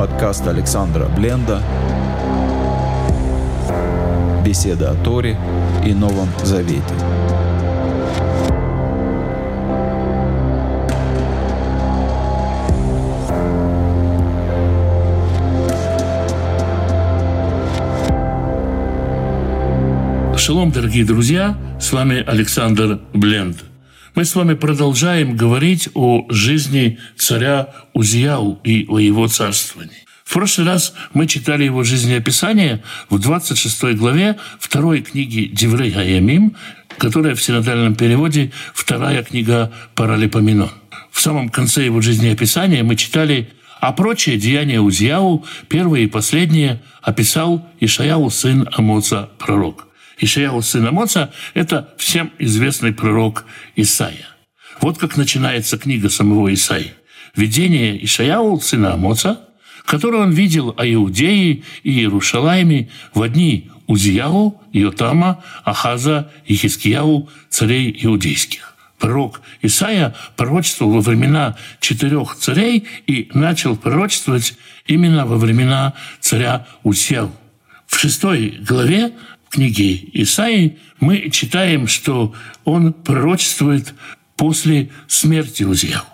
Подкаст Александра Бленда Беседа о Торе и Новом Завете. Шалом, дорогие друзья! С вами Александр Бленд. Мы с вами продолжаем говорить о жизни царя Узияу и о его царствовании. В прошлый раз мы читали его жизнеописание в 26 главе второй книги Деврей Хаямим, которая в синодальном переводе вторая книга Паралипоменон. В самом конце его жизнеописания мы читали а прочие деяния Узияу, первые и последние, описал Ишаяу, сын Амоца, пророк. Ишаяу сына Моца – это всем известный пророк Исаия. Вот как начинается книга самого Исаии. Видение Ишаяу сына Моца, которое он видел о Иудее и Иерушалайме в одни Узияу, Иотама, Ахаза и Хискияу, царей иудейских. Пророк Исаия пророчествовал во времена четырех царей и начал пророчествовать именно во времена царя Усияу. В шестой главе книги Исаии мы читаем, что он пророчествует после смерти Узияу.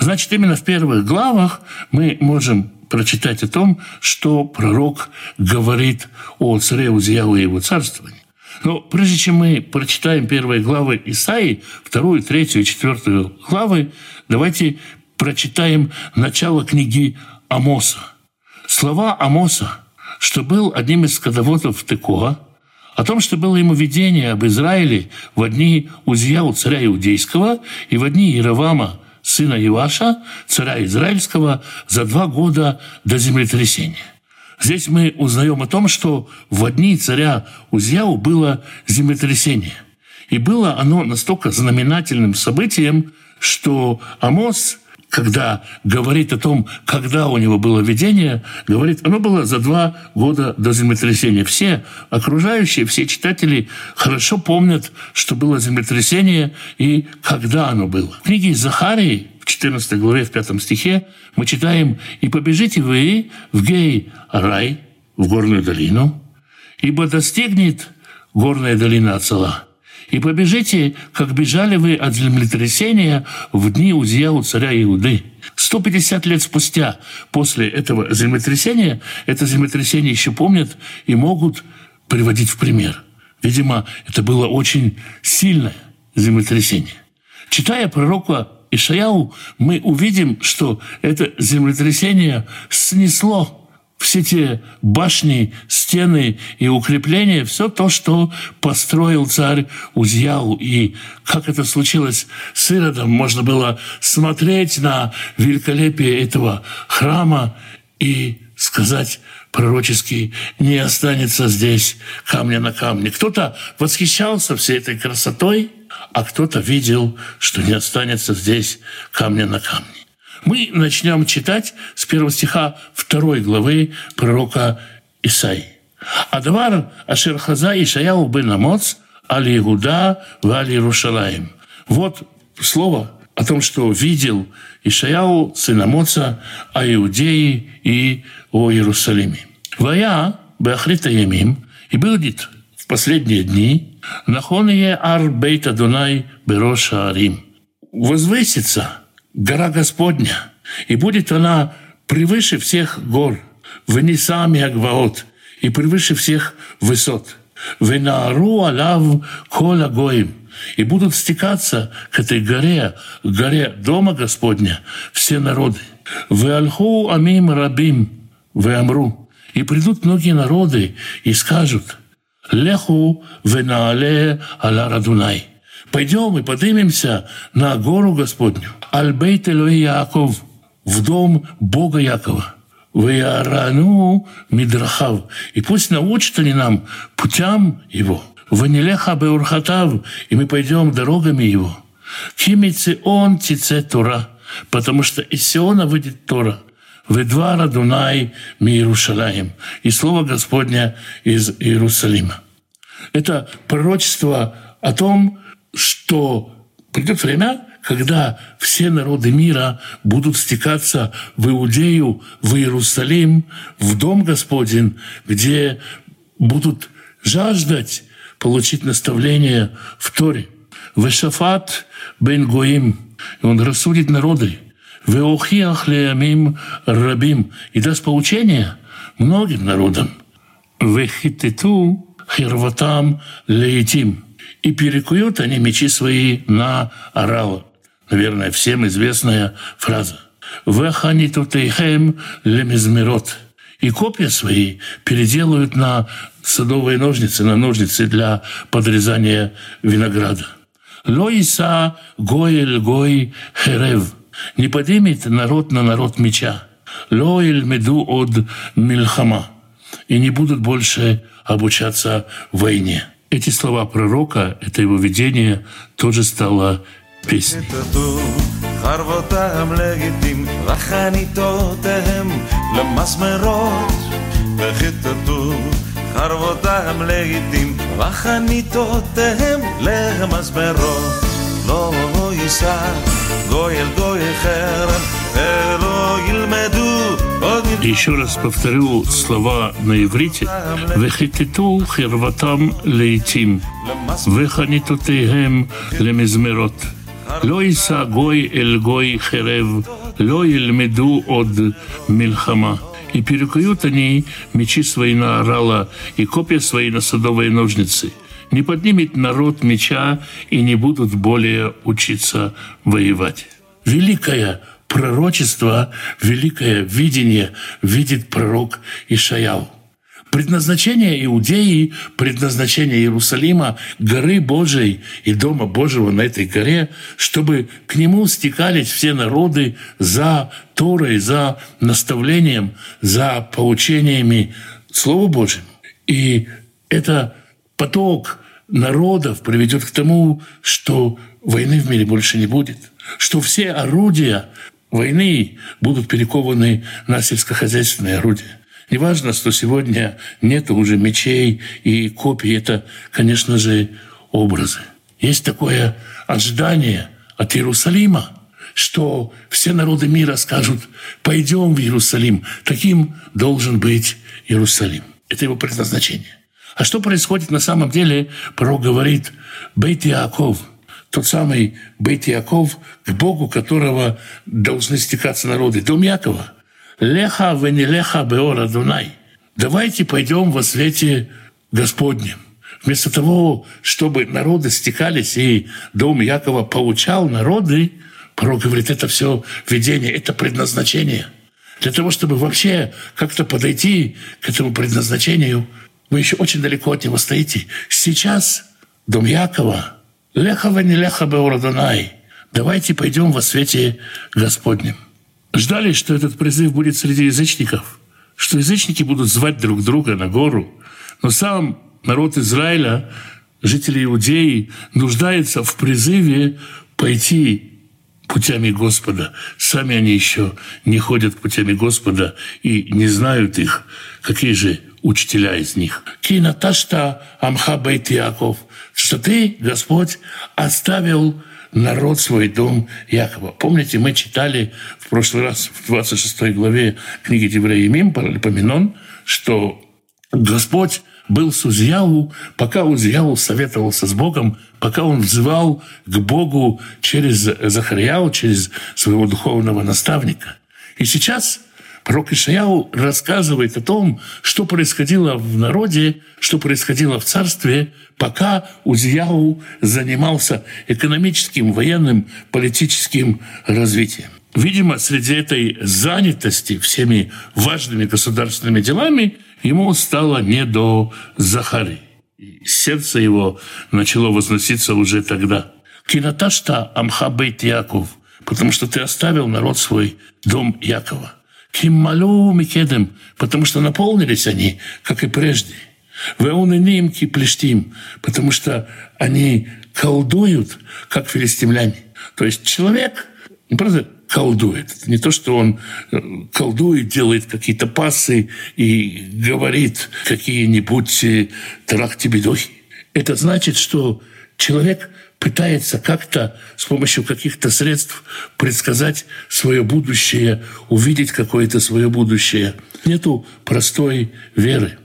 Значит, именно в первых главах мы можем прочитать о том, что пророк говорит о царе Узияу и его царствовании. Но прежде чем мы прочитаем первые главы Исаии, вторую, третью и четвертую главы, давайте прочитаем начало книги Амоса. Слова Амоса, что был одним из скотоводов Текоа, о том, что было ему видение об Израиле в дни Узьяу, царя Иудейского, и в дни Иеравама, сына Иваша, царя Израильского, за два года до землетрясения. Здесь мы узнаем о том, что в дни царя Узьяу было землетрясение. И было оно настолько знаменательным событием, что Амос когда говорит о том, когда у него было видение, говорит, оно было за два года до землетрясения. Все окружающие, все читатели хорошо помнят, что было землетрясение и когда оно было. В книге Захарии, в 14 главе, в 5 стихе, мы читаем «И побежите вы в Гей-Рай, в горную долину, ибо достигнет горная долина Ацала, и побежите, как бежали вы от землетрясения в дни Узьяу царя Иуды. 150 лет спустя после этого землетрясения это землетрясение еще помнят и могут приводить в пример. Видимо, это было очень сильное землетрясение. Читая пророка Ишаяу, мы увидим, что это землетрясение снесло все те башни, стены и укрепления, все то, что построил царь Узьяу. И как это случилось с Иродом, можно было смотреть на великолепие этого храма и сказать пророчески, не останется здесь камня на камне. Кто-то восхищался всей этой красотой, а кто-то видел, что не останется здесь камня на камне. Мы начнем читать с первого стиха второй главы пророка Исаи. «Адвар Ашерхаза Ишаяу бен Амоц Али Игуда в Али Рушалаем». Вот слово о том, что видел Ишаяу, сын Амоца, о Иудее и о Иерусалиме. «Вая Беахрита Ямим» и будет в последние дни «Нахоные ар бейта Дунай бероша арим» возвысится – гора Господня, и будет она превыше всех гор, вынесами Агваот, и превыше всех высот. Венаару алав кола гоим, и будут стекаться к этой горе, горе Дома Господня, все народы. Веальху амим рабим, веамру, и придут многие народы и скажут, леху венаале аля радунай, Пойдем и поднимемся на гору Господню. Альбейт Элои Яков, в дом Бога Якова. Ваярану Мидрахав. И пусть научат они нам путям его. Ванилеха Беурхатав. И мы пойдем дорогами его. Кимицы он тице Тора. Потому что из Сиона выйдет Тора. Ведвара Дунай ми Иерушалаем. И слово Господня из Иерусалима. Это пророчество о том, что придет время, когда все народы мира будут стекаться в Иудею, в Иерусалим, в Дом Господень, где будут жаждать получить наставление в Торе. Вешафат бен Гоим. Он рассудит народы. Веохиах леямим рабим. И даст поучение многим народам. Вехитету хирватам лейтим. И перекуют они мечи свои на орала. Наверное, всем известная фраза. Веханитутейхем лемизмирот. И копья свои переделают на садовые ножницы, на ножницы для подрезания винограда. Лоиса гоэль гой херев. Не поднимет народ на народ меча. Лоэль меду от мильхама. И не будут больше обучаться войне. Эти слова пророка, это его видение, тоже стало песней. חרבותם לגיטים וחניתותיהם למסמרות וכיתתו חרבותם לגיטים וחניתותיהם למסמרות לא יישא גוי אל גוי חרם ולא ילמדו еще раз повторю слова на иврите. «Вехититу хирватам лейтим, веханитутейхем лемизмерот». לא יישא גוי אל гой херев, לא ילמדו עוד мильхама. И перекуют они мечи свои на орала и копья свои на садовые ножницы. Не поднимет народ меча и не будут более учиться воевать. Великое пророчество, великое видение видит пророк Ишаяу. Предназначение Иудеи, предназначение Иерусалима, горы Божией и Дома Божьего на этой горе, чтобы к нему стекались все народы за Торой, за наставлением, за поучениями Слова Божьим. И это поток народов приведет к тому, что войны в мире больше не будет, что все орудия войны будут перекованы на сельскохозяйственные орудия. Неважно, что сегодня нет уже мечей и копий. Это, конечно же, образы. Есть такое ожидание от Иерусалима, что все народы мира скажут, пойдем в Иерусалим. Таким должен быть Иерусалим. Это его предназначение. А что происходит на самом деле? Пророк говорит, Бейт Иаков, тот самый Бейт Иаков, к Богу которого должны стекаться народы, дом Якова – Леха венелеха беора Дунай. Давайте пойдем во свете Господнем. Вместо того, чтобы народы стекались, и дом Якова поучал народы, пророк говорит, это все видение, это предназначение. Для того, чтобы вообще как-то подойти к этому предназначению, вы еще очень далеко от него стоите. Сейчас дом Якова, лехава не леха беора Дунай. Давайте пойдем во свете Господнем ждали, что этот призыв будет среди язычников, что язычники будут звать друг друга на гору. Но сам народ Израиля, жители Иудеи, нуждается в призыве пойти путями Господа. Сами они еще не ходят путями Господа и не знают их, какие же учителя из них. Кинаташта амха бейт Яков, что ты, Господь, оставил народ свой дом Якова. Помните, мы читали в прошлый раз в 26 главе книги Деврея Паралипоменон, что Господь был с Узьяу, пока Узьяу советовался с Богом, пока он взывал к Богу через Захарияу, через своего духовного наставника. И сейчас Пророк Ишаяу рассказывает о том, что происходило в народе, что происходило в царстве, пока Узияу занимался экономическим, военным, политическим развитием. Видимо, среди этой занятости всеми важными государственными делами ему стало не до Захары. И сердце его начало возноситься уже тогда. «Кинаташта амхабейт Яков», потому что ты оставил народ свой, дом Якова. Киммалу Микедем, потому что наполнились они, как и прежде. Веуненим киплештим, потому что они колдуют, как филистимляне. То есть человек не просто колдует. Не то, что он э, колдует, делает какие-то пасы и говорит какие-нибудь э, трахтибедохи. Это значит, что человек пытается как-то с помощью каких-то средств предсказать свое будущее, увидеть какое-то свое будущее. Нету простой веры.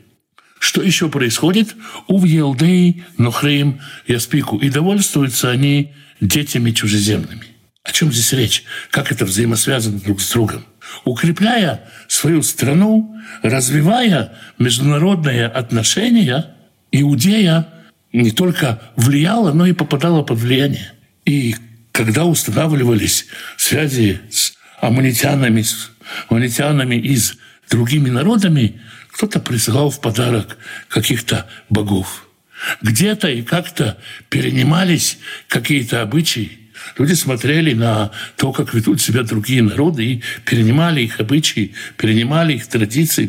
Что еще происходит? У Елдей, Нохрим, Яспику. И довольствуются они детями чужеземными. О чем здесь речь? Как это взаимосвязано друг с другом? Укрепляя свою страну, развивая международные отношения, Иудея не только влияла, но и попадала под влияние. И когда устанавливались связи с аммонитянами, с аммонитянами и с другими народами, кто-то присылал в подарок каких-то богов. Где-то и как-то перенимались какие-то обычаи. Люди смотрели на то, как ведут себя другие народы, и перенимали их обычаи, перенимали их традиции,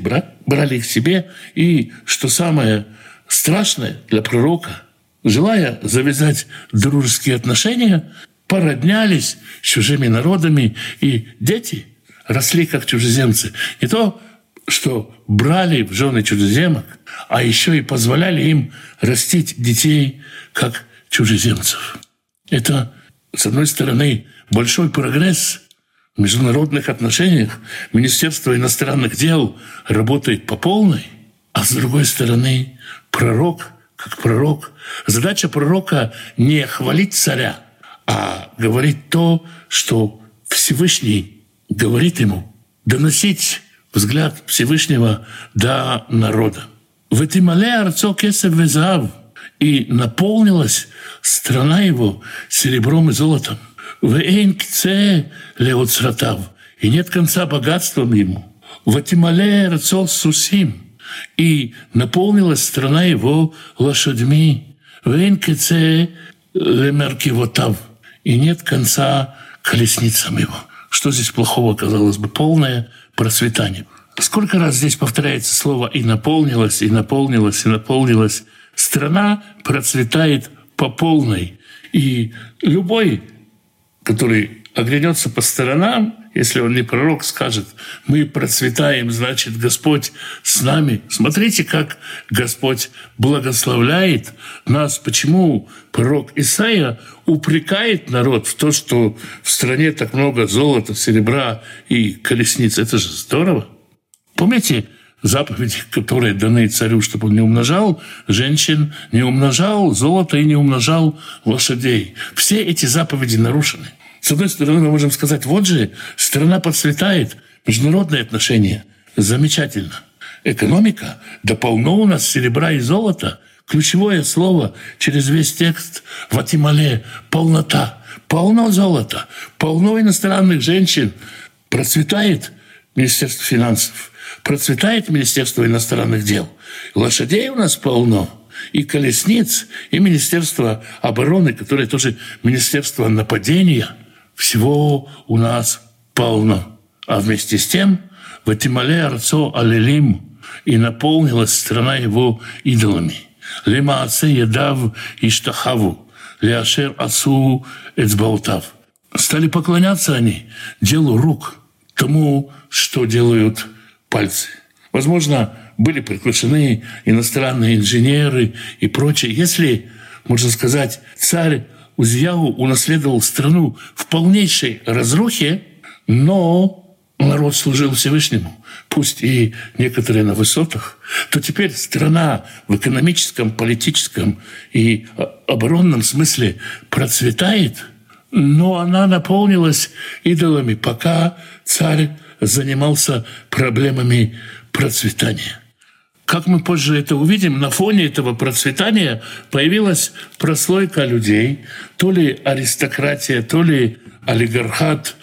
брали их себе. И, что самое страшное для пророка, желая завязать дружеские отношения, породнялись с чужими народами, и дети росли как чужеземцы. Не то, что брали в жены чужеземок, а еще и позволяли им растить детей как чужеземцев. Это, с одной стороны, большой прогресс в международных отношениях. Министерство иностранных дел работает по полной, а с другой стороны, пророк, как пророк, задача пророка не хвалить царя, а говорить то, что Всевышний говорит ему, доносить взгляд Всевышнего до народа. В Этимале арцо кесев везав, и наполнилась страна его серебром и золотом. В Эйнкце леоцратав, и нет конца богатством ему. В Этимале арцо сусим, и наполнилась страна его лошадьми. Венкице лемеркивотав, и нет конца колесницам его. Что здесь плохого, казалось бы, полное процветание. Сколько раз здесь повторяется слово «и наполнилось», «и наполнилось», «и наполнилось». Страна процветает по полной. И любой, который оглянется по сторонам, если он не пророк, скажет, мы процветаем, значит, Господь с нами. Смотрите, как Господь благословляет нас. Почему пророк Исаия упрекает народ в то, что в стране так много золота, серебра и колесниц. Это же здорово. Помните, заповеди, которые даны царю, чтобы он не умножал женщин, не умножал золото и не умножал лошадей. Все эти заповеди нарушены. С одной стороны, мы можем сказать, вот же, страна процветает, международные отношения, замечательно. Экономика, да полно у нас серебра и золота. Ключевое слово через весь текст в Атимале – полнота. Полно золота, полно иностранных женщин. Процветает Министерство финансов, процветает Министерство иностранных дел. Лошадей у нас полно и колесниц, и Министерство обороны, которое тоже Министерство нападения – всего у нас полно. А вместе с тем в Атимале Арцо Алелим и наполнилась страна его идолами. Лема Аце Едав Иштахаву, Леашер Асу Эцбаутав. Стали поклоняться они делу рук, тому, что делают пальцы. Возможно, были приглашены иностранные инженеры и прочее. Если, можно сказать, царь Узьяу унаследовал страну в полнейшей разрухе, но народ служил Всевышнему, пусть и некоторые на высотах, то теперь страна в экономическом, политическом и оборонном смысле процветает, но она наполнилась идолами, пока царь занимался проблемами процветания. Как мы позже это увидим, на фоне этого процветания появилась прослойка людей, то ли аристократия, то ли олигархат,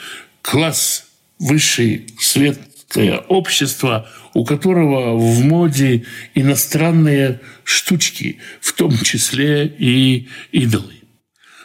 класс высший, светское общество, у которого в моде иностранные штучки, в том числе и идолы.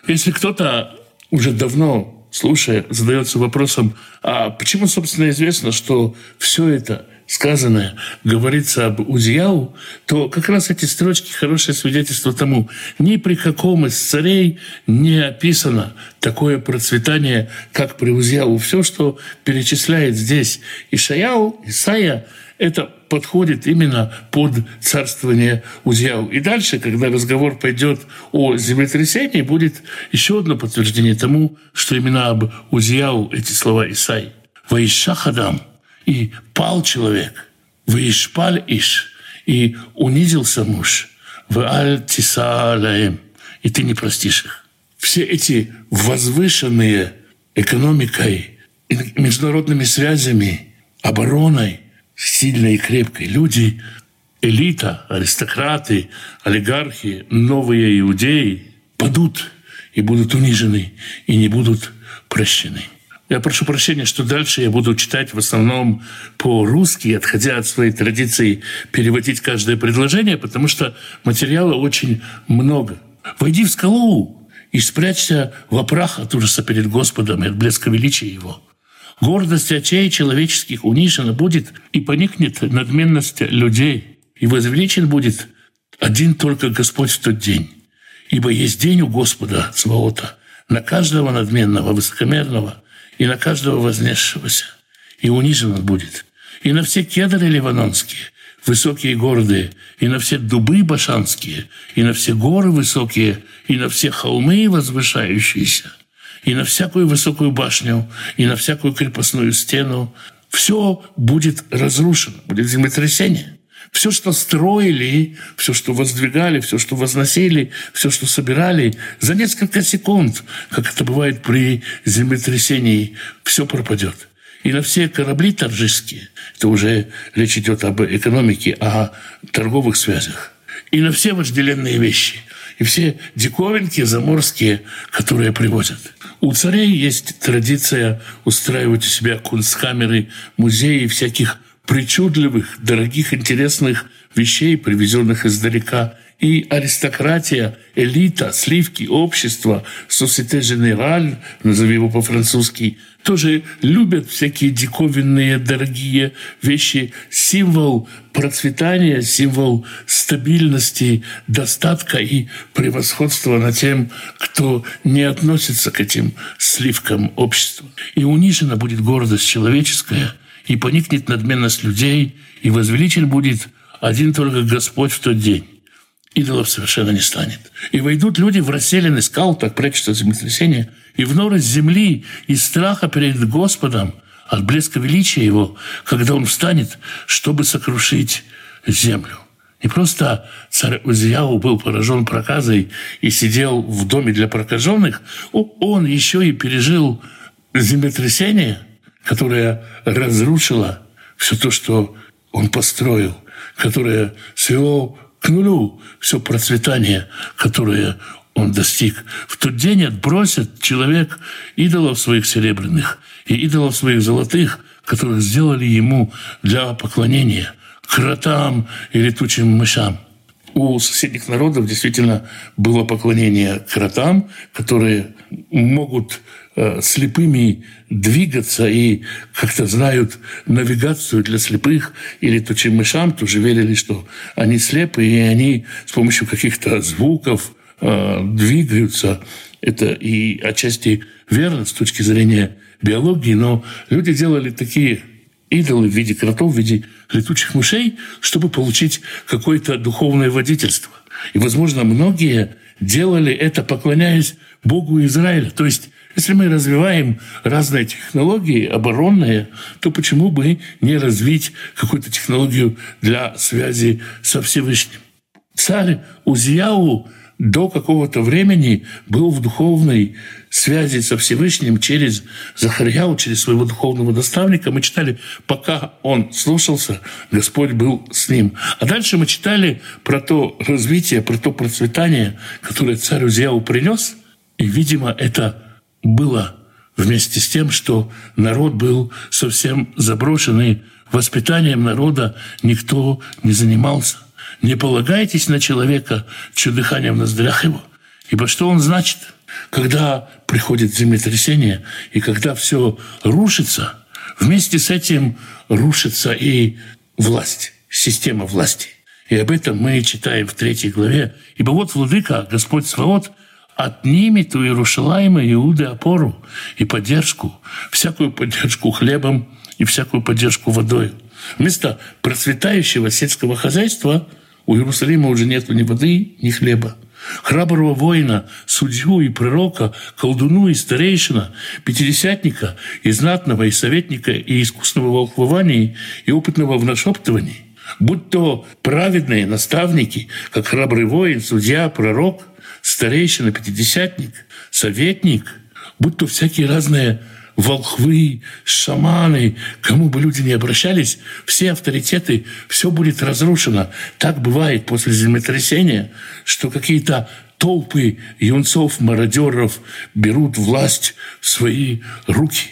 Если кто-то уже давно, слушая, задается вопросом, а почему, собственно, известно, что все это сказанное говорится об Узияу, то как раз эти строчки хорошее свидетельство тому. Ни при каком из царей не описано такое процветание, как при Узияу. Все, что перечисляет здесь Ишаяу, Исайя, это подходит именно под царствование Узияу. И дальше, когда разговор пойдет о землетрясении, будет еще одно подтверждение тому, что именно об Узияу эти слова Исаи. «Ваишахадам» и «пал человек», «Ваишпаль иш» и «унизился муж», «Вааль тиса и ты не простишь их. Все эти возвышенные экономикой, международными связями, обороной – сильной и крепкой. Люди, элита, аристократы, олигархи, новые иудеи падут и будут унижены, и не будут прощены. Я прошу прощения, что дальше я буду читать в основном по-русски, отходя от своей традиции переводить каждое предложение, потому что материала очень много. «Войди в скалу и спрячься в опрах от ужаса перед Господом и от блеска величия Его. Гордость очей человеческих унижена будет, и поникнет надменность людей, и возвеличен будет один только Господь в тот день. Ибо есть день у Господа Цваота на каждого надменного, высокомерного и на каждого вознесшегося. И унижен он будет. И на все кедры ливанонские, высокие горы, и на все дубы башанские, и на все горы высокие, и на все холмы возвышающиеся – и на всякую высокую башню, и на всякую крепостную стену. Все будет разрушено, будет землетрясение. Все, что строили, все, что воздвигали, все, что возносили, все, что собирали, за несколько секунд, как это бывает при землетрясении, все пропадет. И на все корабли торжеские, это уже речь идет об экономике, о торговых связях, и на все вожделенные вещи, и все диковинки заморские, которые привозят – у царей есть традиция устраивать у себя кунсткамеры, музеи всяких причудливых, дорогих, интересных вещей, привезенных издалека. И аристократия, элита, сливки, общество, société générale, назови его по-французски, тоже любят всякие диковинные, дорогие вещи. Символ процветания, символ стабильности, достатка и превосходства над тем, кто не относится к этим сливкам общества. И унижена будет гордость человеческая, и поникнет надменность людей, и возвеличен будет один только Господь в тот день. Идолов совершенно не станет. И войдут люди в расселенный скал, так прячутся от землетрясения, и в норы земли из страха перед Господом, от блеска величия Его, когда Он встанет, чтобы сокрушить землю. Не просто царь Узияу был поражен проказой и сидел в доме для прокаженных, он еще и пережил землетрясение, которое разрушило все то, что он построил, которое свело к нулю все процветание, которое он достиг. В тот день отбросит человек идолов своих серебряных и идолов своих золотых, которых сделали ему для поклонения кротам и летучим мышам. У соседних народов действительно было поклонение кротам, которые могут слепыми двигаться и как-то знают навигацию для слепых или тучим мышам, тоже верили, что они слепы, и они с помощью каких-то звуков э, двигаются. Это и отчасти верно с точки зрения биологии, но люди делали такие идолы в виде кротов, в виде летучих мышей, чтобы получить какое-то духовное водительство. И, возможно, многие делали это, поклоняясь Богу Израиля. То есть если мы развиваем разные технологии оборонные, то почему бы не развить какую-то технологию для связи со Всевышним? Царь Узияу до какого-то времени был в духовной связи со Всевышним через Захарьяу, через своего духовного наставника. Мы читали, пока он слушался, Господь был с ним. А дальше мы читали про то развитие, про то процветание, которое царь Узияу принес. И, видимо, это было вместе с тем, что народ был совсем заброшен, и воспитанием народа никто не занимался. Не полагайтесь на человека, чье дыхание в ноздрях его. Ибо что он значит? Когда приходит землетрясение, и когда все рушится, вместе с этим рушится и власть, система власти. И об этом мы читаем в третьей главе. «Ибо вот, владыка, Господь Свобод, отнимет у Иерушалайма Иуды опору и поддержку, всякую поддержку хлебом и всякую поддержку водой. Вместо процветающего сельского хозяйства у Иерусалима уже нет ни воды, ни хлеба. Храброго воина, судью и пророка, колдуну и старейшина, пятидесятника и знатного, и советника, и искусного волхвования, и опытного в нашептывании, будь то праведные наставники, как храбрый воин, судья, пророк, старейшина, пятидесятник, советник, будь то всякие разные волхвы, шаманы, кому бы люди не обращались, все авторитеты, все будет разрушено. Так бывает после землетрясения, что какие-то толпы юнцов, мародеров берут власть в свои руки.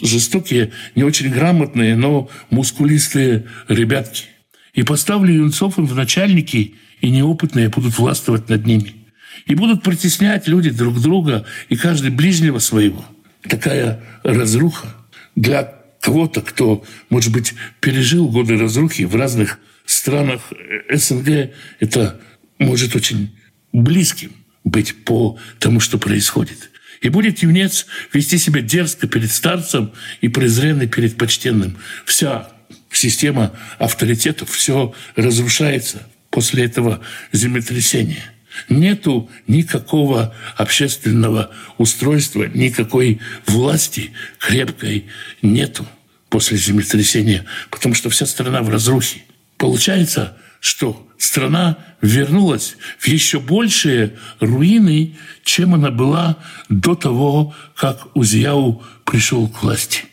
Жестокие, не очень грамотные, но мускулистые ребятки. И поставлю юнцов им в начальники, и неопытные будут властвовать над ними. И будут притеснять люди друг друга, и каждый ближнего своего – такая разруха для кого-то, кто, может быть, пережил годы разрухи в разных странах СНГ, это может очень близким быть по тому, что происходит. И будет юнец вести себя дерзко перед старцем и презренный перед почтенным. Вся система авторитетов, все разрушается после этого землетрясения. Нету никакого общественного устройства, никакой власти крепкой нету после землетрясения, потому что вся страна в разрухе. Получается, что страна вернулась в еще большие руины, чем она была до того, как Узияу пришел к власти.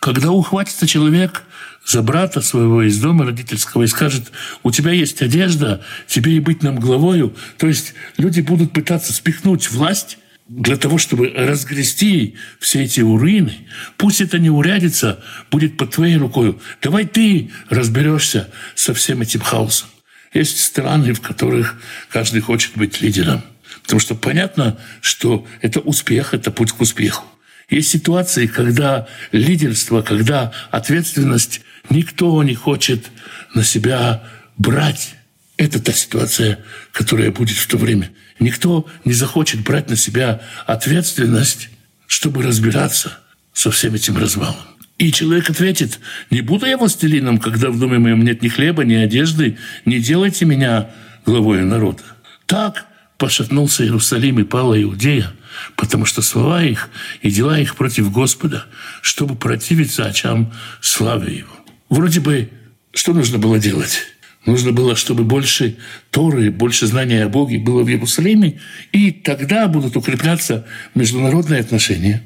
Когда ухватится человек за брата своего из дома родительского и скажет, у тебя есть одежда, тебе и быть нам главою. То есть люди будут пытаться спихнуть власть для того, чтобы разгрести все эти урины. Пусть это не урядится, будет под твоей рукой. Давай ты разберешься со всем этим хаосом. Есть страны, в которых каждый хочет быть лидером. Потому что понятно, что это успех, это путь к успеху. Есть ситуации, когда лидерство, когда ответственность никто не хочет на себя брать. Это та ситуация, которая будет в то время. Никто не захочет брать на себя ответственность, чтобы разбираться со всем этим развалом. И человек ответит, не буду я властелином, когда в доме моем нет ни хлеба, ни одежды, не делайте меня главой народа. Так пошатнулся Иерусалим и пала Иудея – потому что слова их и дела их против Господа, чтобы противиться очам славы Его. Вроде бы, что нужно было делать? Нужно было, чтобы больше Торы, больше знания о Боге было в Иерусалиме, и тогда будут укрепляться международные отношения.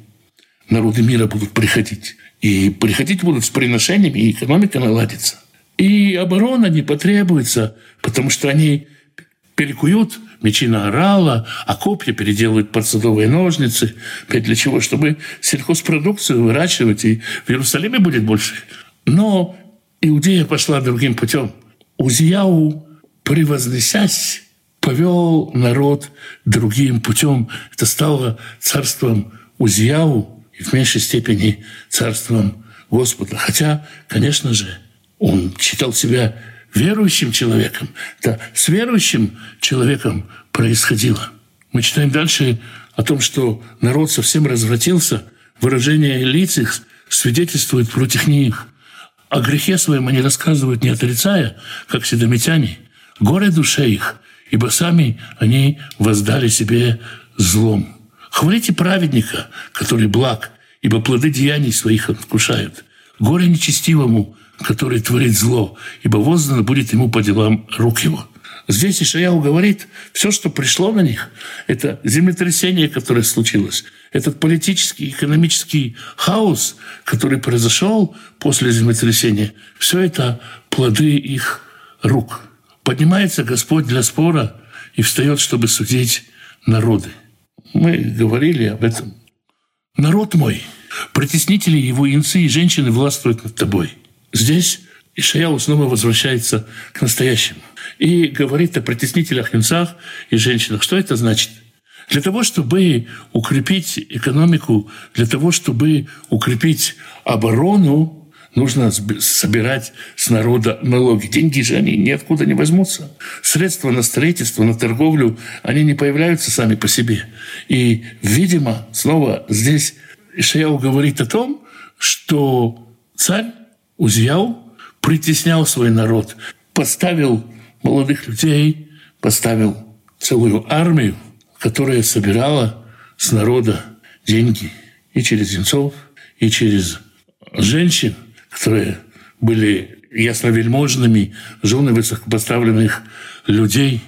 Народы мира будут приходить. И приходить будут с приношениями, и экономика наладится. И оборона не потребуется, потому что они перекуют мечи на орала, а копья переделывают под садовые ножницы. Опять для чего? Чтобы сельхозпродукцию выращивать, и в Иерусалиме будет больше. Но Иудея пошла другим путем. Узияу, превознесясь, повел народ другим путем. Это стало царством Узияу и в меньшей степени царством Господа. Хотя, конечно же, он считал себя верующим человеком. Да, с верующим человеком происходило. Мы читаем дальше о том, что народ совсем развратился. Выражение лиц их свидетельствует против них. О грехе своем они рассказывают, не отрицая, как седомитяне. Горе душе их, ибо сами они воздали себе злом. Хвалите праведника, который благ, ибо плоды деяний своих он вкушает. Горе нечестивому, который творит зло, ибо воздано будет ему по делам рук его». Здесь Ишаяу говорит, все, что пришло на них, это землетрясение, которое случилось, этот политический, экономический хаос, который произошел после землетрясения, все это плоды их рук. Поднимается Господь для спора и встает, чтобы судить народы. Мы говорили об этом. Народ мой, притеснители его инцы и женщины властвуют над тобой – Здесь Ишаяу снова возвращается к настоящему и говорит о притеснителях юнцах и женщинах. Что это значит? Для того, чтобы укрепить экономику, для того, чтобы укрепить оборону, нужно собирать с народа налоги. Деньги же они ниоткуда не возьмутся. Средства на строительство, на торговлю, они не появляются сами по себе. И, видимо, снова здесь Ишаяу говорит о том, что царь Узьяу притеснял свой народ, поставил молодых людей, поставил целую армию, которая собирала с народа деньги и через юнцов, и через женщин, которые были ясновельможными, жены высокопоставленных людей.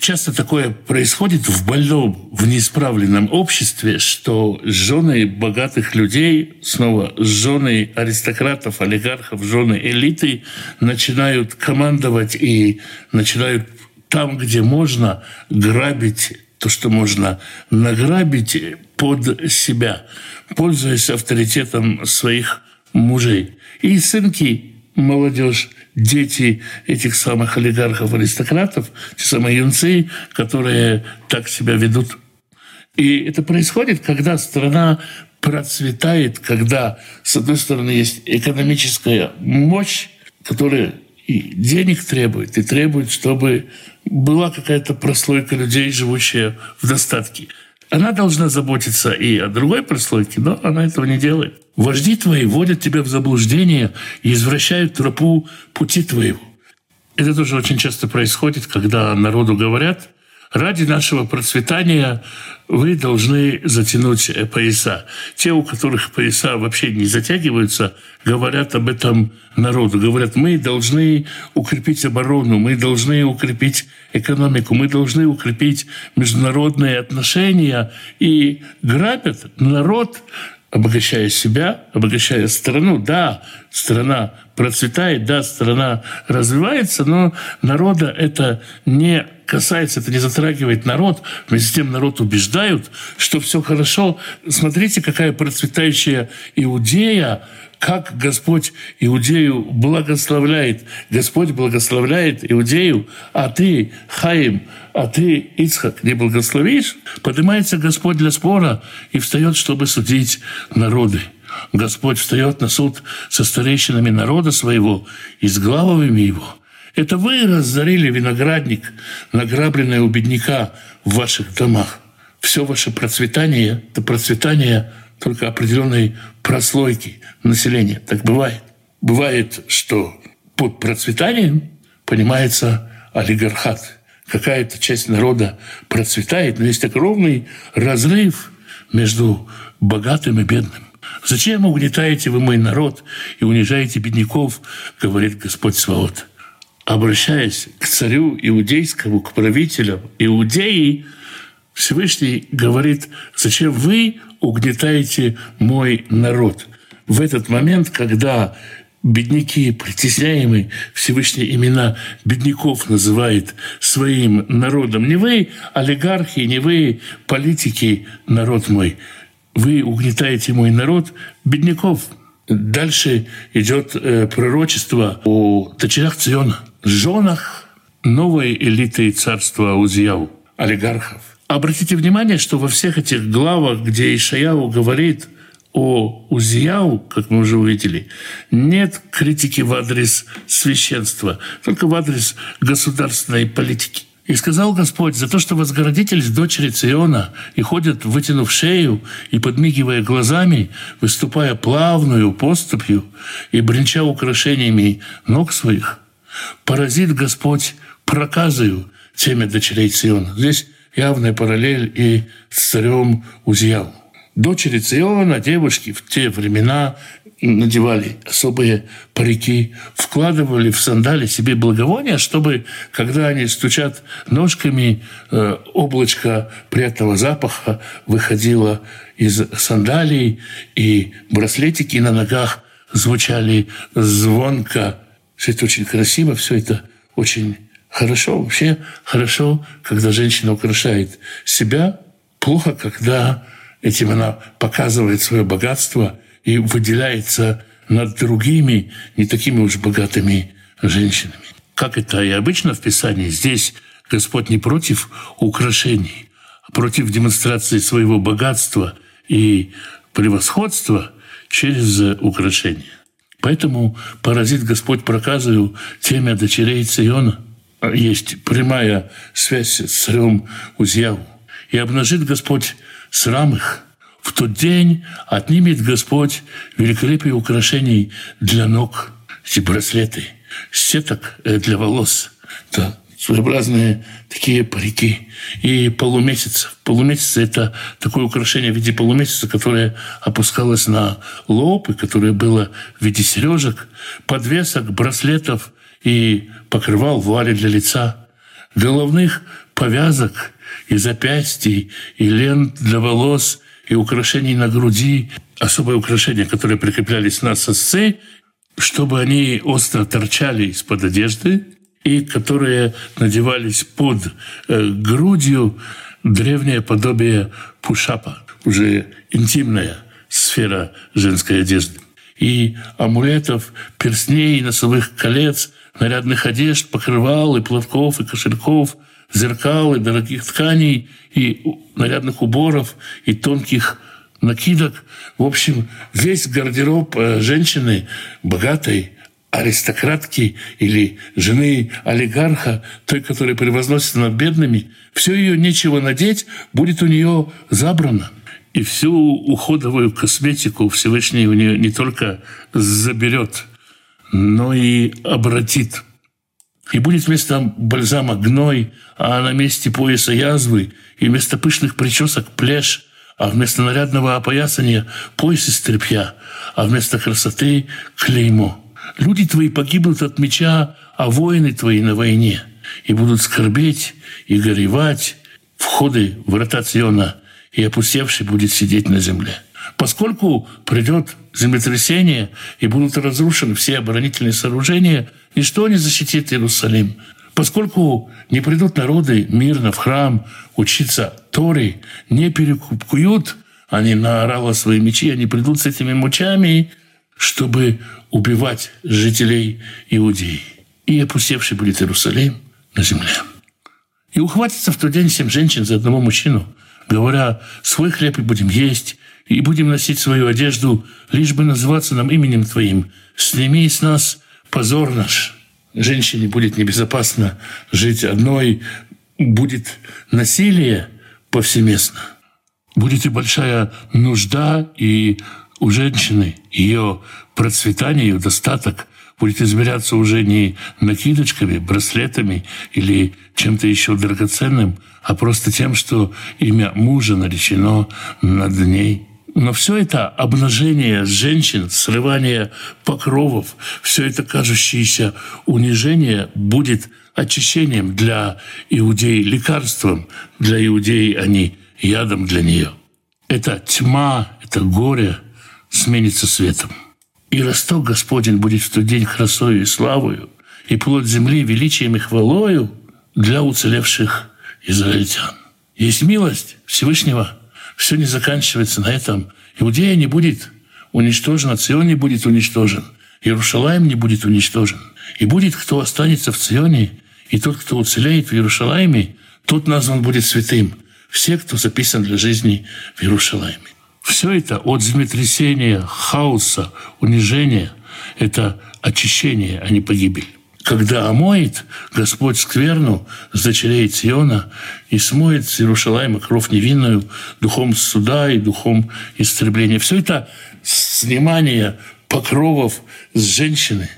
Часто такое происходит в больном, в неисправленном обществе, что жены богатых людей, снова жены аристократов, олигархов, жены элиты начинают командовать и начинают там, где можно, грабить то, что можно награбить под себя, пользуясь авторитетом своих мужей. И сынки, молодежь, дети этих самых олигархов, аристократов, те самые юнцы, которые так себя ведут. И это происходит, когда страна процветает, когда, с одной стороны, есть экономическая мощь, которая и денег требует, и требует, чтобы была какая-то прослойка людей, живущая в достатке. Она должна заботиться и о другой прослойке, но она этого не делает. Вожди твои вводят тебя в заблуждение и извращают тропу пути твоего. Это тоже очень часто происходит, когда народу говорят, ради нашего процветания вы должны затянуть пояса. Те, у которых пояса вообще не затягиваются, говорят об этом народу. Говорят, мы должны укрепить оборону, мы должны укрепить экономику, мы должны укрепить международные отношения. И грабят народ, обогащая себя, обогащая страну. Да, страна процветает, да, страна развивается, но народа это не касается, это не затрагивает народ. Вместе с тем народ убеждают, что все хорошо. Смотрите, какая процветающая Иудея, как Господь Иудею благословляет. Господь благословляет Иудею, а ты, Хаим, а ты, Ицхак, не благословишь? Поднимается Господь для спора и встает, чтобы судить народы. Господь встает на суд со старейшинами народа своего и с главами его. Это вы разорили виноградник, награбленный у бедняка в ваших домах. Все ваше процветание – это процветание только определенной прослойки населения. Так бывает. Бывает, что под процветанием понимается олигархат. Какая-то часть народа процветает, но есть огромный разрыв между богатым и бедным. «Зачем угнетаете вы мой народ и унижаете бедняков?» – говорит Господь Сваот. Обращаясь к царю иудейскому, к правителям Иудеи, Всевышний говорит, зачем вы угнетаете мой народ? В этот момент, когда бедняки, притесняемые, Всевышний имена бедняков называет своим народом. Не вы, олигархи, не вы, политики, народ мой. Вы угнетаете мой народ, бедняков. Дальше идет э, пророчество о дочерях Циона, женах новой элиты царства Узияу, олигархов. Обратите внимание, что во всех этих главах, где Ишаяу говорит о Узияу, как мы уже увидели, нет критики в адрес священства, только в адрес государственной политики. И сказал Господь, за то, что возгородитель дочери Циона и ходят, вытянув шею и подмигивая глазами, выступая плавную поступью и бренча украшениями ног своих, поразит Господь проказою теме дочерей Циона. Здесь явная параллель и с царем Узьяу. Дочери Циона, девушки в те времена надевали особые парики, вкладывали в сандали себе благовония, чтобы, когда они стучат ножками, э, облачко приятного запаха выходило из сандалий, и браслетики на ногах звучали звонко. Все это очень красиво, все это очень Хорошо, вообще хорошо, когда женщина украшает себя, плохо, когда этим она показывает свое богатство и выделяется над другими, не такими уж богатыми женщинами. Как это и обычно в Писании, здесь Господь не против украшений, а против демонстрации своего богатства и превосходства через украшения. Поэтому поразит Господь проказываю темя дочерей Циона. Есть прямая связь с царем Узьяу. И обнажит Господь срам их. В тот день отнимет Господь великолепие украшений для ног, эти браслеты, сеток э, для волос. Да, своеобразные такие парики. И полумесяц. Полумесяц – это такое украшение в виде полумесяца, которое опускалось на лоб и которое было в виде сережек, подвесок, браслетов и покрывал вуали для лица, головных повязок и запястий, и лент для волос, и украшений на груди, особые украшения, которые прикреплялись на сосцы, чтобы они остро торчали из-под одежды – и которые надевались под э, грудью, древнее подобие пушапа, уже интимная сфера женской одежды. И амулетов, перстней, носовых колец, нарядных одежд, покрывал и платков, и кошельков, зеркал, и дорогих тканей, и нарядных уборов, и тонких накидок. В общем, весь гардероб э, женщины богатой, аристократки или жены олигарха, той, которая превозносится над бедными, все ее нечего надеть, будет у нее забрано. И всю уходовую косметику Всевышний у нее не только заберет, но и обратит. И будет вместо бальзама гной, а на месте пояса язвы, и вместо пышных причесок плешь, а вместо нарядного опоясания пояс из тряпья, а вместо красоты клеймо – Люди твои погибнут от меча, а воины твои на войне. И будут скорбеть и горевать входы врата Циона, и опустевший будет сидеть на земле. Поскольку придет землетрясение и будут разрушены все оборонительные сооружения, ничто не защитит Иерусалим. Поскольку не придут народы мирно в храм учиться Торе, не перекупкуют они на орала свои мечи, они придут с этими мучами чтобы убивать жителей Иудеи. И опустевший будет Иерусалим на земле. И ухватится в тот день семь женщин за одного мужчину, говоря, свой хлеб и будем есть, и будем носить свою одежду, лишь бы называться нам именем Твоим. Сними с нас позор наш. Женщине будет небезопасно жить одной, будет насилие повсеместно. Будет и большая нужда, и у женщины ее процветание, ее достаток будет измеряться уже не накидочками, браслетами или чем-то еще драгоценным, а просто тем, что имя мужа наречено над ней. Но все это обнажение женщин, срывание покровов, все это кажущееся унижение будет очищением для иудеи, лекарством для иудеи, а не ядом для нее. Это тьма, это горе – сменится светом. И росток Господень будет в тот день красою и славою, и плод земли величием и хвалою для уцелевших израильтян. Есть милость Всевышнего. Все не заканчивается на этом. Иудея не будет уничтожена, Цион не будет уничтожен, Иерушалаем не будет уничтожен. И будет, кто останется в Ционе, и тот, кто уцелеет в Иерушалайме, тот назван будет святым. Все, кто записан для жизни в Иерушалайме. Все это от землетрясения, хаоса, унижения – это очищение, а не погибель. Когда омоет Господь скверну с дочерей Циона и смоет с Иерушалайма кровь невинную духом суда и духом истребления. Все это снимание покровов с женщины,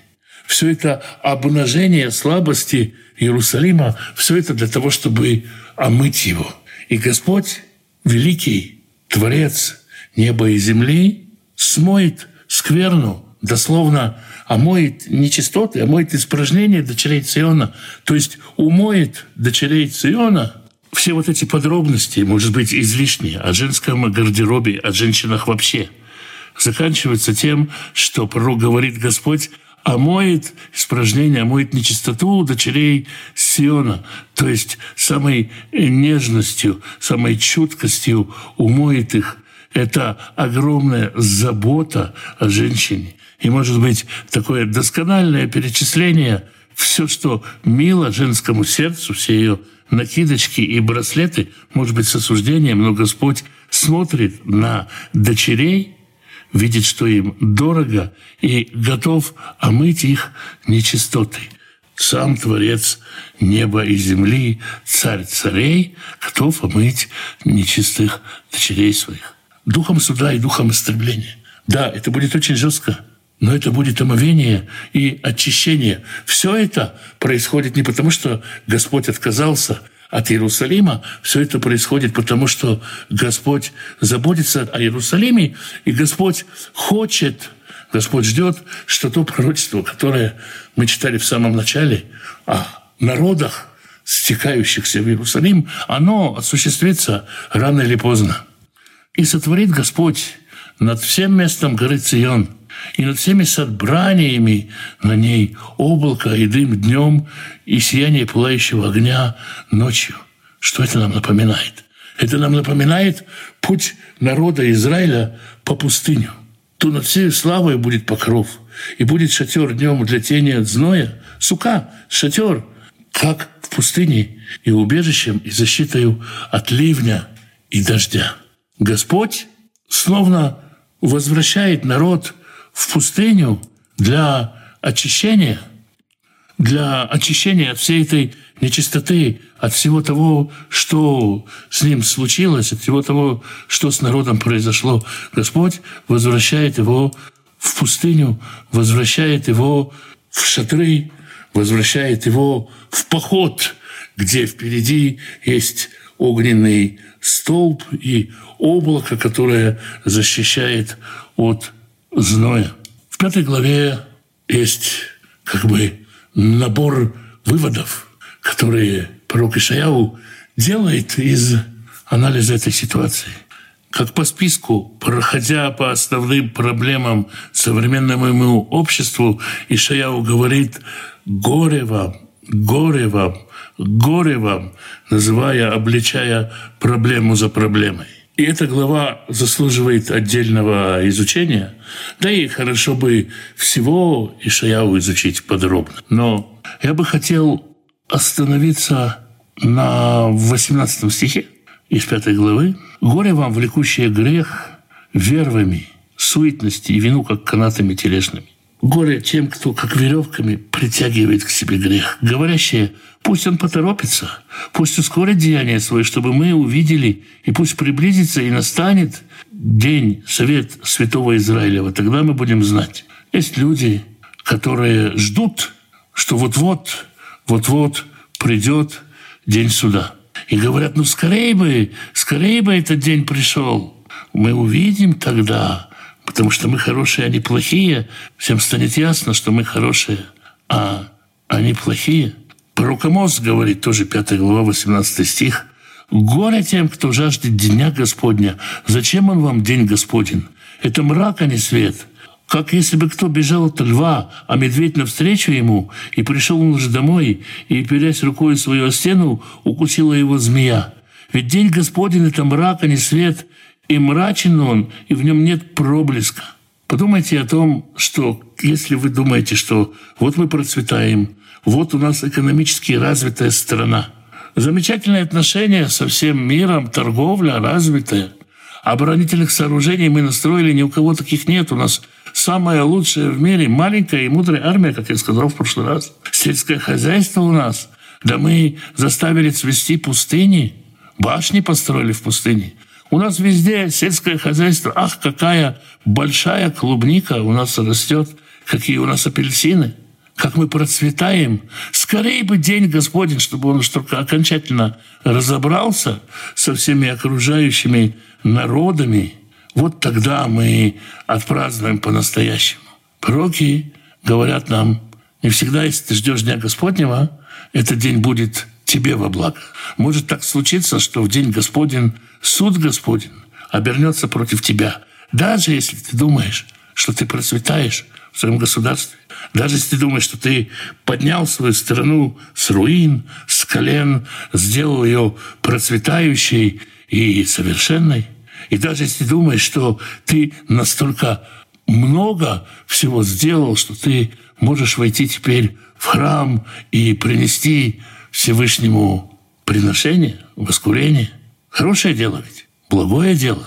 все это обнажение слабости Иерусалима, все это для того, чтобы омыть его. И Господь, великий Творец, неба и земли, смоет скверну, дословно омоет нечистоты, омоет испражнения дочерей Циона, то есть умоет дочерей Циона. Все вот эти подробности, может быть, излишние, о женском гардеробе, о женщинах вообще, заканчиваются тем, что пророк говорит Господь, омоет испражнение, омоет нечистоту дочерей Сиона, то есть самой нежностью, самой чуткостью умоет их это огромная забота о женщине. И, может быть, такое доскональное перечисление все, что мило женскому сердцу, все ее накидочки и браслеты, может быть, с осуждением, но Господь смотрит на дочерей, видит, что им дорого, и готов омыть их нечистоты. Сам Творец неба и земли, царь царей, готов омыть нечистых дочерей своих. Духом суда и духом истребления. Да, это будет очень жестко, но это будет омовение и очищение. Все это происходит не потому, что Господь отказался от Иерусалима. Все это происходит потому, что Господь заботится о Иерусалиме, и Господь хочет, Господь ждет, что то пророчество, которое мы читали в самом начале о народах, стекающихся в Иерусалим, оно осуществится рано или поздно. И сотворит Господь над всем местом горы Цион – и над всеми собраниями на ней облако и дым днем и сияние пылающего огня ночью. Что это нам напоминает? Это нам напоминает путь народа Израиля по пустыню. То над всей славой будет покров, и будет шатер днем для тени от зноя, сука, шатер, как в пустыне, и убежищем, и защитою от ливня и дождя. Господь словно возвращает народ в пустыню для очищения, для очищения от всей этой нечистоты, от всего того, что с ним случилось, от всего того, что с народом произошло. Господь возвращает его в пустыню, возвращает его в шатры, возвращает его в поход, где впереди есть огненный столб и облако, которое защищает от зноя. В пятой главе есть как бы набор выводов, которые пророк Ишаяу делает из анализа этой ситуации. Как по списку, проходя по основным проблемам современному обществу, Ишаяу говорит «Горе вам, горе вам, горе вам», называя, обличая проблему за проблемой. И эта глава заслуживает отдельного изучения. Да и хорошо бы всего Ишаяу изучить подробно. Но я бы хотел остановиться на 18 стихе из 5 главы. «Горе вам, влекущее грех вервами, суетности и вину, как канатами тележными. Горе тем, кто как веревками притягивает к себе грех. Говорящие, пусть он поторопится, пусть ускорит деяние свое, чтобы мы увидели, и пусть приблизится и настанет день, совет святого Израилева. Тогда мы будем знать. Есть люди, которые ждут, что вот-вот, вот-вот придет день суда. И говорят, ну скорее бы, скорее бы этот день пришел. Мы увидим тогда, потому что мы хорошие, они плохие, всем станет ясно, что мы хорошие, а они плохие. Пророк Амос говорит, тоже 5 глава, 18 стих, «Горе тем, кто жаждет дня Господня. Зачем он вам день Господень? Это мрак, а не свет. Как если бы кто бежал от льва, а медведь навстречу ему, и пришел он уже домой, и, перясь рукой свою стену, укусила его змея. Ведь день Господень — это мрак, а не свет, и мрачен он, и в нем нет проблеска. Подумайте о том, что если вы думаете, что вот мы процветаем, вот у нас экономически развитая страна, замечательные отношения со всем миром, торговля развитая, оборонительных сооружений мы настроили, ни у кого таких нет. У нас самая лучшая в мире маленькая и мудрая армия, как я сказал в прошлый раз. Сельское хозяйство у нас. Да мы заставили цвести пустыни, башни построили в пустыне. У нас везде сельское хозяйство. Ах, какая большая клубника у нас растет, какие у нас апельсины, как мы процветаем. Скорее бы день Господень, чтобы он уж только окончательно разобрался со всеми окружающими народами. Вот тогда мы отпразднуем по-настоящему. Пророки говорят нам, не всегда, если ты ждешь Дня Господнего, этот день будет тебе во благо. Может так случиться, что в день Господень суд Господень обернется против тебя. Даже если ты думаешь, что ты процветаешь в своем государстве, даже если ты думаешь, что ты поднял свою страну с руин, с колен, сделал ее процветающей и совершенной, и даже если ты думаешь, что ты настолько много всего сделал, что ты можешь войти теперь в храм и принести Всевышнему приношение, воскурение. Хорошее дело ведь, благое дело.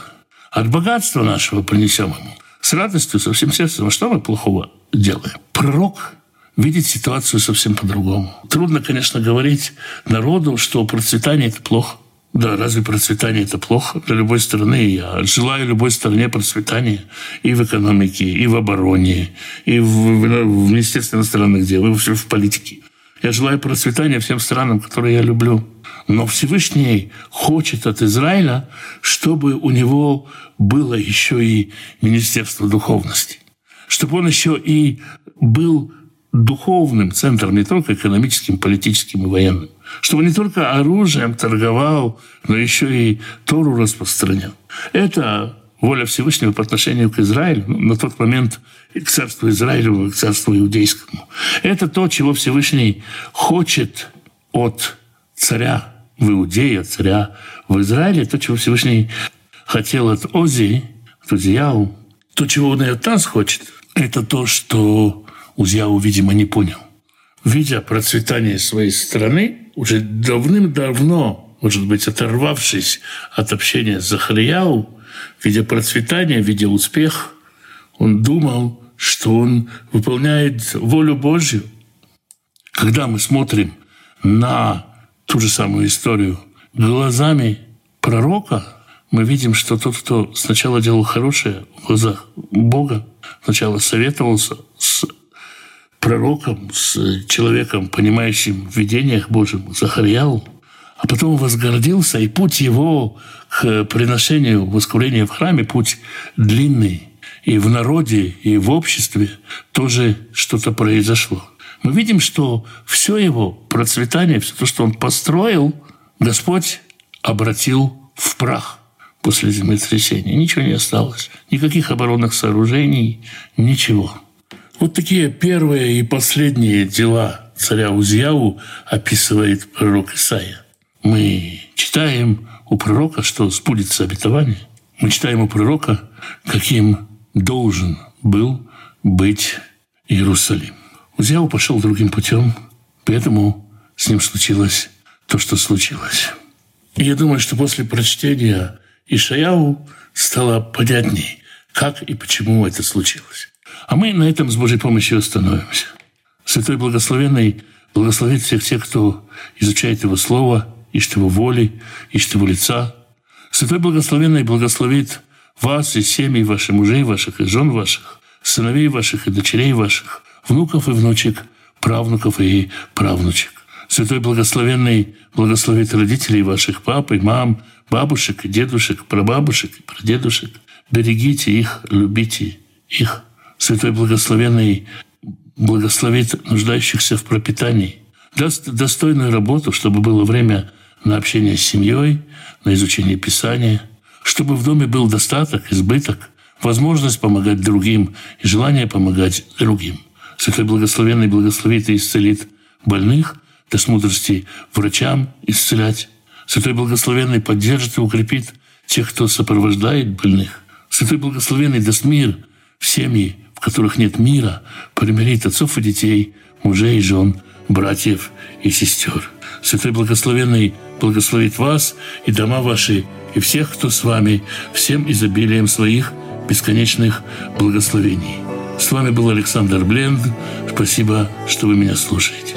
От богатства нашего принесем ему. с радостью, со всем сердцем. Что мы плохого делаем? Пророк видит ситуацию совсем по-другому. Трудно, конечно, говорить народу, что процветание – это плохо. Да, разве процветание это плохо для любой страны? Я желаю любой стране процветания и в экономике, и в обороне, и в, в, в Министерстве иностранных дел, и в, в политике. Я желаю процветания всем странам, которые я люблю. Но Всевышний хочет от Израиля, чтобы у него было еще и Министерство духовности. Чтобы он еще и был духовным центром, не только экономическим, политическим и военным. Чтобы не только оружием торговал, но еще и Тору распространял. Это воля Всевышнего по отношению к Израилю, ну, на тот момент и к царству Израилю, к царству иудейскому. Это то, чего Всевышний хочет от царя в Иудее, царя в Израиле, то, чего Всевышний хотел от Ози, от Узияу, то, чего он и от нас хочет, это то, что Узьяу, видимо, не понял. Видя процветание своей страны, уже давным-давно, может быть, оторвавшись от общения с Захарияу, видя процветание, видя успех, он думал, что он выполняет волю Божью. Когда мы смотрим на ту же самую историю глазами пророка, мы видим, что тот, кто сначала делал хорошее в глазах Бога, сначала советовался с пророком, с человеком, понимающим в видениях Божьим, Захарьяу, а потом возгордился, и путь его к приношению воскурения в храме, путь длинный, и в народе, и в обществе тоже что-то произошло. Мы видим, что все его процветание, все то, что он построил, Господь обратил в прах после землетрясения. Ничего не осталось. Никаких оборонных сооружений, ничего. Вот такие первые и последние дела царя Узьяу описывает пророк Исаия. Мы читаем у пророка, что сбудется обетование. Мы читаем у пророка, каким должен был быть Иерусалим. Узьяу пошел другим путем, поэтому с ним случилось то, что случилось. И я думаю, что после прочтения Ишаяу стало понятней, как и почему это случилось. А мы на этом с Божьей помощью остановимся. Святой Благословенный благословит всех тех, кто изучает Его Слово, ищет Его воли, ищет Его лица. Святой Благословенный благословит вас и семьи ваших мужей ваших и жен ваших, сыновей ваших и дочерей ваших, внуков и внучек, правнуков и правнучек. Святой Благословенный благословит родителей ваших, пап и мам, бабушек и дедушек, прабабушек и прадедушек. Берегите их, любите их. Святой Благословенный благословит нуждающихся в пропитании, даст достойную работу, чтобы было время на общение с семьей, на изучение Писания, чтобы в доме был достаток, избыток, возможность помогать другим и желание помогать другим. Святой Благословенный благословит и исцелит больных, даст мудрости врачам исцелять. Святой Благословенный поддержит и укрепит тех, кто сопровождает больных. Святой Благословенный даст мир в семьи, которых нет мира, примирит отцов и детей, мужей и жен, братьев и сестер. Святой Благословенный благословит вас и дома ваши, и всех, кто с вами, всем изобилием своих бесконечных благословений. С вами был Александр Бленд. Спасибо, что вы меня слушаете.